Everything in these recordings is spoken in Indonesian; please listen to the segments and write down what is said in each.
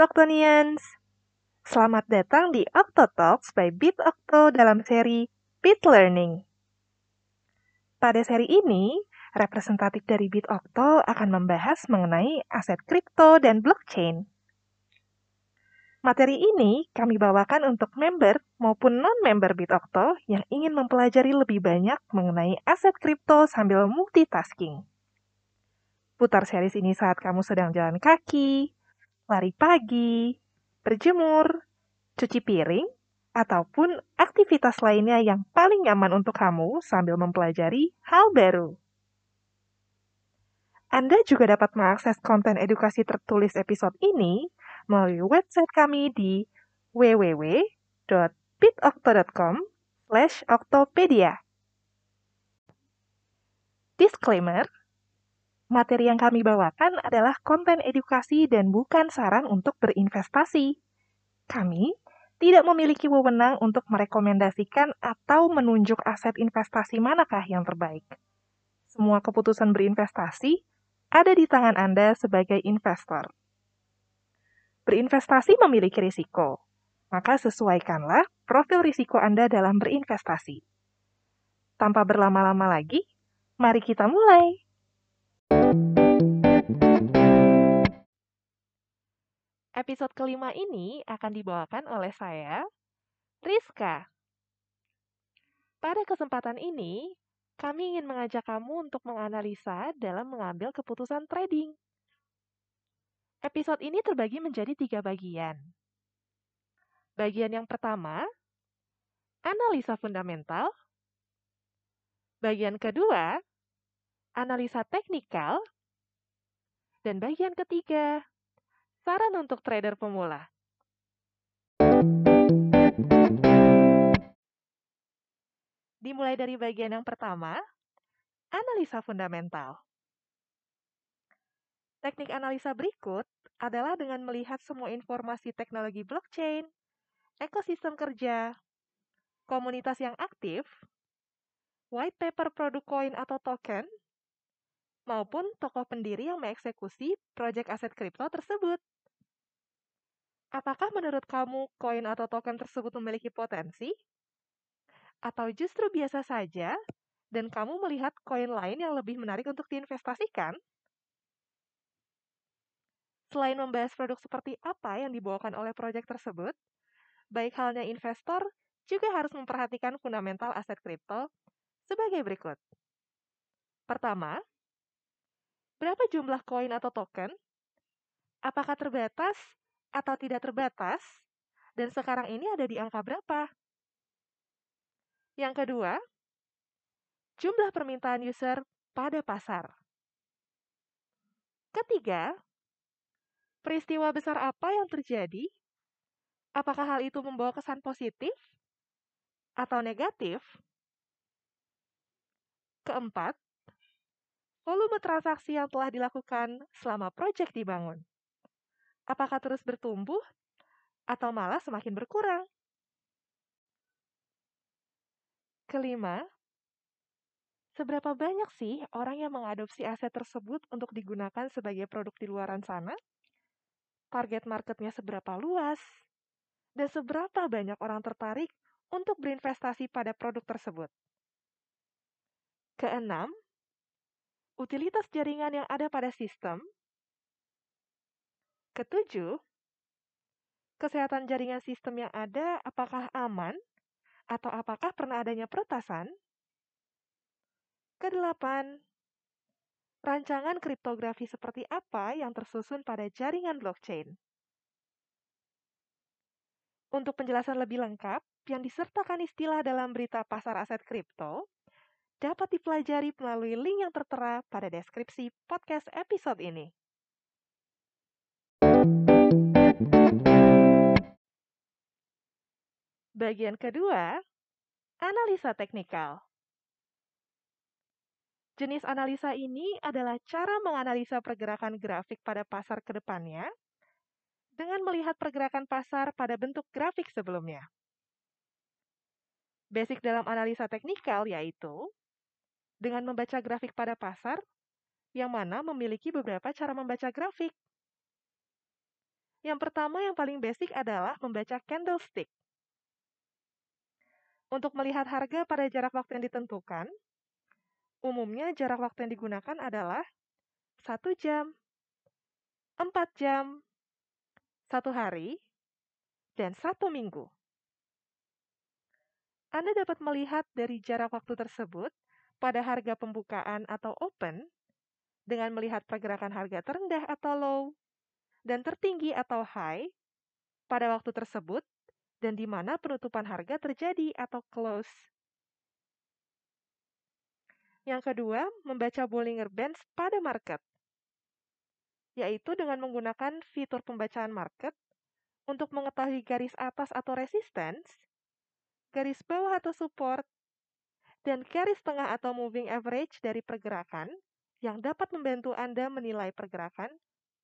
Octonians! Selamat datang di Octo Talks by Bit Octo dalam seri Bit Learning. Pada seri ini, representatif dari Bit Octo akan membahas mengenai aset kripto dan blockchain. Materi ini kami bawakan untuk member maupun non-member Bit Octo yang ingin mempelajari lebih banyak mengenai aset kripto sambil multitasking. Putar series ini saat kamu sedang jalan kaki, lari pagi, berjemur, cuci piring, ataupun aktivitas lainnya yang paling nyaman untuk kamu sambil mempelajari hal baru. Anda juga dapat mengakses konten edukasi tertulis episode ini melalui website kami di www.bitocto.com slash octopedia. Disclaimer, Materi yang kami bawakan adalah konten edukasi dan bukan saran untuk berinvestasi. Kami tidak memiliki wewenang untuk merekomendasikan atau menunjuk aset investasi manakah yang terbaik. Semua keputusan berinvestasi ada di tangan Anda sebagai investor. Berinvestasi memiliki risiko, maka sesuaikanlah profil risiko Anda dalam berinvestasi. Tanpa berlama-lama lagi, mari kita mulai. Episode kelima ini akan dibawakan oleh saya, Rizka. Pada kesempatan ini, kami ingin mengajak kamu untuk menganalisa dalam mengambil keputusan trading. Episode ini terbagi menjadi tiga bagian. Bagian yang pertama, analisa fundamental. Bagian kedua, analisa teknikal. Dan bagian ketiga, Saran untuk trader pemula. Dimulai dari bagian yang pertama, analisa fundamental. Teknik analisa berikut adalah dengan melihat semua informasi teknologi blockchain, ekosistem kerja, komunitas yang aktif, white paper produk koin atau token, maupun tokoh pendiri yang mengeksekusi proyek aset kripto tersebut. Apakah menurut kamu koin atau token tersebut memiliki potensi? Atau justru biasa saja dan kamu melihat koin lain yang lebih menarik untuk diinvestasikan? Selain membahas produk seperti apa yang dibawakan oleh proyek tersebut, baik halnya investor juga harus memperhatikan fundamental aset kripto sebagai berikut. Pertama, Berapa jumlah koin atau token? Apakah terbatas atau tidak terbatas? Dan sekarang ini ada di angka berapa? Yang kedua, jumlah permintaan user pada pasar. Ketiga, peristiwa besar apa yang terjadi? Apakah hal itu membawa kesan positif atau negatif? Keempat, volume transaksi yang telah dilakukan selama proyek dibangun. Apakah terus bertumbuh atau malah semakin berkurang? Kelima, seberapa banyak sih orang yang mengadopsi aset tersebut untuk digunakan sebagai produk di luaran sana? Target marketnya seberapa luas? Dan seberapa banyak orang tertarik untuk berinvestasi pada produk tersebut? Keenam, utilitas jaringan yang ada pada sistem. Ketujuh, kesehatan jaringan sistem yang ada apakah aman atau apakah pernah adanya peretasan? Kedelapan, rancangan kriptografi seperti apa yang tersusun pada jaringan blockchain? Untuk penjelasan lebih lengkap yang disertakan istilah dalam berita pasar aset kripto, dapat dipelajari melalui link yang tertera pada deskripsi podcast episode ini. Bagian kedua, analisa teknikal. Jenis analisa ini adalah cara menganalisa pergerakan grafik pada pasar ke depannya dengan melihat pergerakan pasar pada bentuk grafik sebelumnya. Basic dalam analisa teknikal yaitu dengan membaca grafik pada pasar, yang mana memiliki beberapa cara membaca grafik. Yang pertama yang paling basic adalah membaca candlestick. Untuk melihat harga pada jarak waktu yang ditentukan, umumnya jarak waktu yang digunakan adalah 1 jam, 4 jam, 1 hari, dan 1 minggu. Anda dapat melihat dari jarak waktu tersebut pada harga pembukaan atau open dengan melihat pergerakan harga terendah atau low dan tertinggi atau high pada waktu tersebut dan di mana penutupan harga terjadi atau close. Yang kedua, membaca Bollinger Bands pada market, yaitu dengan menggunakan fitur pembacaan market untuk mengetahui garis atas atau resistance, garis bawah atau support, dan garis tengah atau moving average dari pergerakan yang dapat membantu Anda menilai pergerakan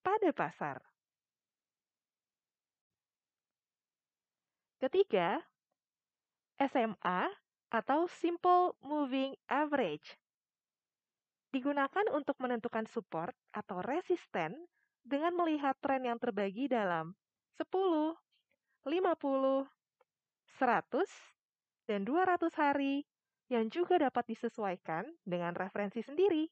pada pasar. Ketiga, SMA atau Simple Moving Average. Digunakan untuk menentukan support atau resisten dengan melihat tren yang terbagi dalam 10, 50, 100, dan 200 hari yang juga dapat disesuaikan dengan referensi sendiri.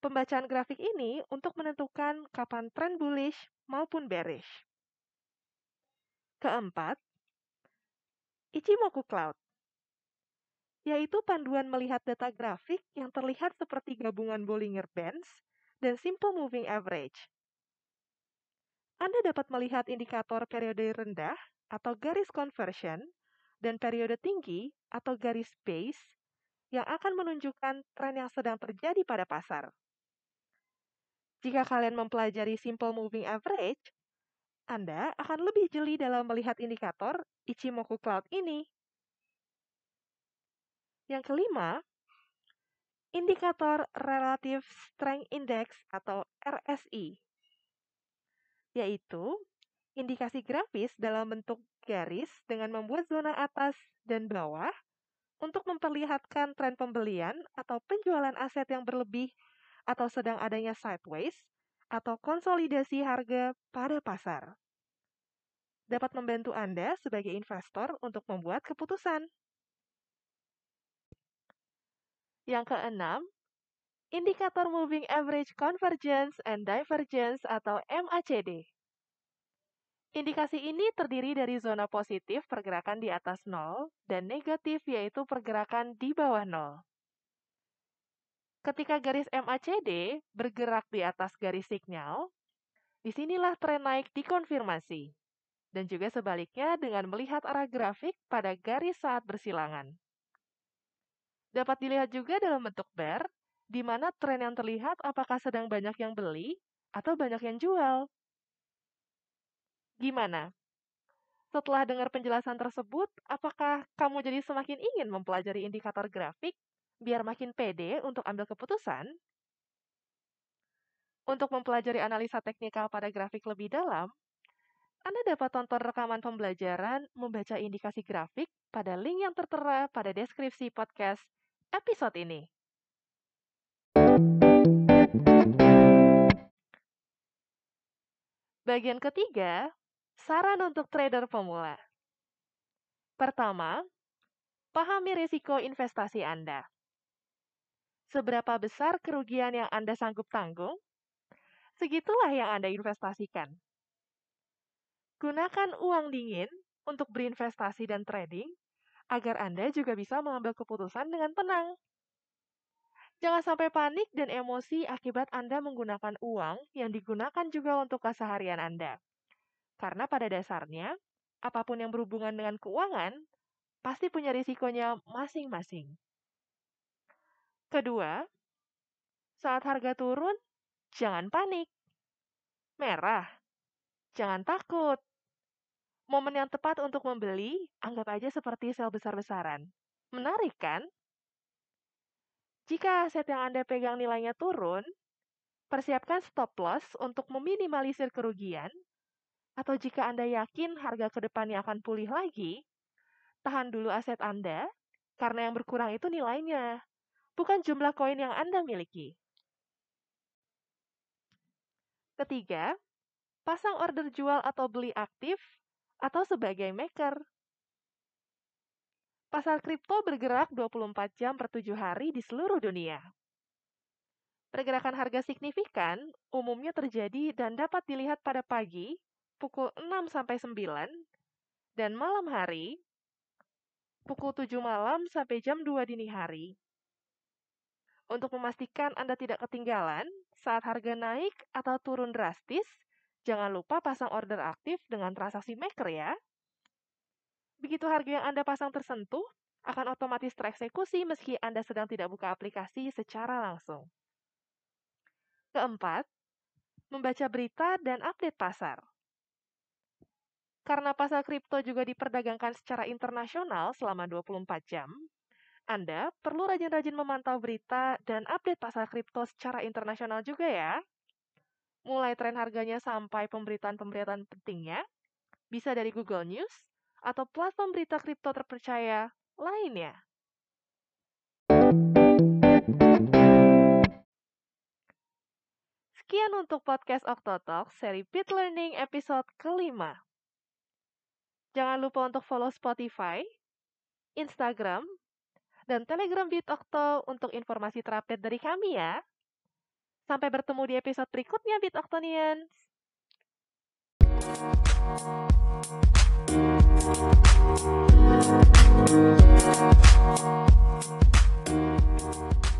Pembacaan grafik ini untuk menentukan kapan tren bullish maupun bearish. Keempat, Ichimoku Cloud, yaitu panduan melihat data grafik yang terlihat seperti gabungan Bollinger Bands dan Simple Moving Average. Anda dapat melihat indikator periode rendah atau garis conversion dan periode tinggi atau garis base yang akan menunjukkan tren yang sedang terjadi pada pasar. Jika kalian mempelajari simple moving average, Anda akan lebih jeli dalam melihat indikator Ichimoku Cloud ini. Yang kelima, indikator Relative Strength Index atau RSI, yaitu indikasi grafis dalam bentuk garis dengan membuat zona atas dan bawah untuk memperlihatkan tren pembelian atau penjualan aset yang berlebih atau sedang adanya sideways atau konsolidasi harga pada pasar. Dapat membantu Anda sebagai investor untuk membuat keputusan. Yang keenam, indikator Moving Average Convergence and Divergence atau MACD. Indikasi ini terdiri dari zona positif pergerakan di atas 0 dan negatif yaitu pergerakan di bawah 0. Ketika garis MACD bergerak di atas garis sinyal, di sinilah tren naik dikonfirmasi. Dan juga sebaliknya dengan melihat arah grafik pada garis saat bersilangan. Dapat dilihat juga dalam bentuk bar, di mana tren yang terlihat apakah sedang banyak yang beli atau banyak yang jual. Gimana? Setelah dengar penjelasan tersebut, apakah kamu jadi semakin ingin mempelajari indikator grafik biar makin pede untuk ambil keputusan, untuk mempelajari analisa teknikal pada grafik lebih dalam, Anda dapat tonton rekaman pembelajaran membaca indikasi grafik pada link yang tertera pada deskripsi podcast episode ini. Bagian ketiga, saran untuk trader pemula. Pertama, pahami risiko investasi Anda. Seberapa besar kerugian yang Anda sanggup tanggung? Segitulah yang Anda investasikan. Gunakan uang dingin untuk berinvestasi dan trading agar Anda juga bisa mengambil keputusan dengan tenang. Jangan sampai panik dan emosi akibat Anda menggunakan uang yang digunakan juga untuk keseharian Anda. Karena pada dasarnya, apa pun yang berhubungan dengan keuangan pasti punya risikonya masing-masing. Kedua, saat harga turun, jangan panik. Merah, jangan takut. Momen yang tepat untuk membeli, anggap aja seperti sel besar-besaran. Menarik kan? Jika aset yang Anda pegang nilainya turun, persiapkan stop loss untuk meminimalisir kerugian, atau jika Anda yakin harga ke depannya akan pulih lagi, tahan dulu aset Anda, karena yang berkurang itu nilainya, bukan jumlah koin yang Anda miliki. Ketiga, pasang order jual atau beli aktif, atau sebagai maker. Pasar kripto bergerak 24 jam per 7 hari di seluruh dunia. Pergerakan harga signifikan umumnya terjadi dan dapat dilihat pada pagi pukul 6 sampai 9 dan malam hari pukul 7 malam sampai jam 2 dini hari. Untuk memastikan Anda tidak ketinggalan saat harga naik atau turun drastis, jangan lupa pasang order aktif dengan transaksi maker ya. Begitu harga yang Anda pasang tersentuh, akan otomatis tereksekusi meski Anda sedang tidak buka aplikasi secara langsung. Keempat, membaca berita dan update pasar. Karena pasar kripto juga diperdagangkan secara internasional selama 24 jam, Anda perlu rajin-rajin memantau berita dan update pasar kripto secara internasional juga ya. Mulai tren harganya sampai pemberitaan-pemberitaan pentingnya, bisa dari Google News, atau platform berita kripto terpercaya lainnya. Sekian untuk podcast Octotalk seri Pit Learning episode kelima. Jangan lupa untuk follow Spotify, Instagram, dan Telegram Beat Octo untuk informasi terupdate dari kami ya. Sampai bertemu di episode berikutnya Beat you.